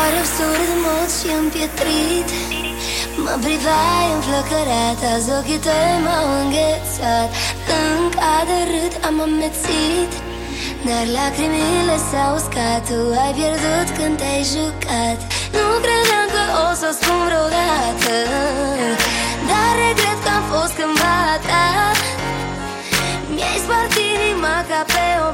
Are de mod și împietrit. Mă priveai înflăcărat Azi ochii tăi m-au înghețat. Încă de râd am amețit Dar lacrimile s-au uscat. Tu ai pierdut când te-ai jucat. Nu credeam că o să spun vreodată Dar regret că am fost cândva ta. Mi-ai spart inima ca pe o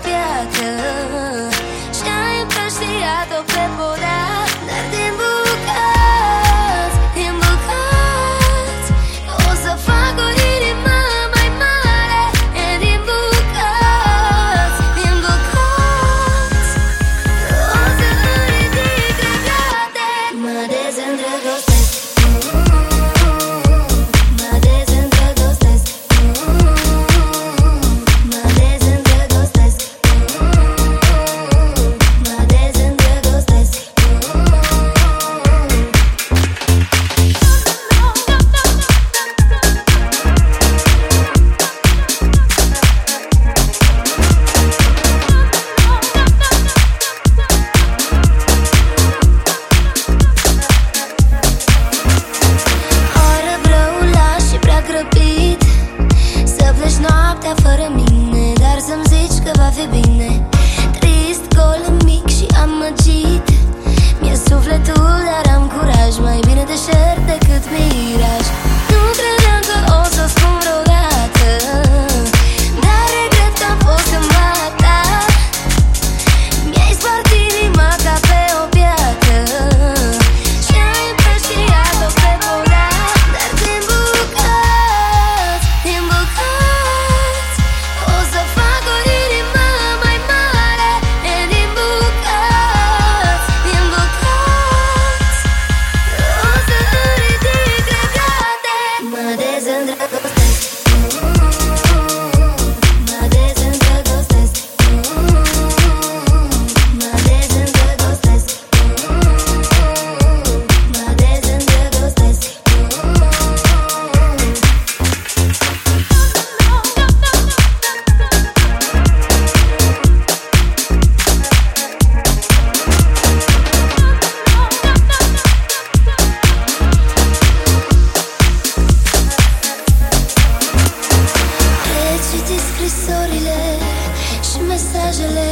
mesajele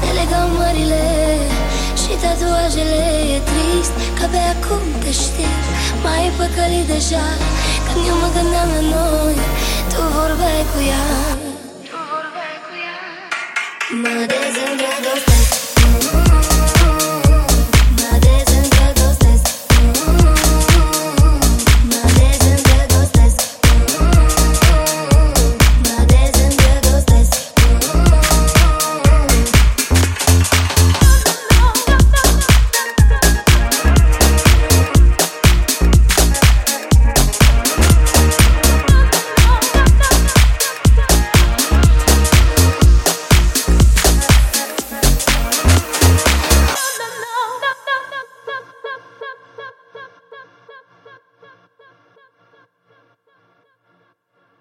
Ne legau mările și tatuajele. E trist că pe acum te știi. Mai păcălit deja Când eu mă gândeam la noi Tu vorbeai cu ea. Mă dezîndrăgostesc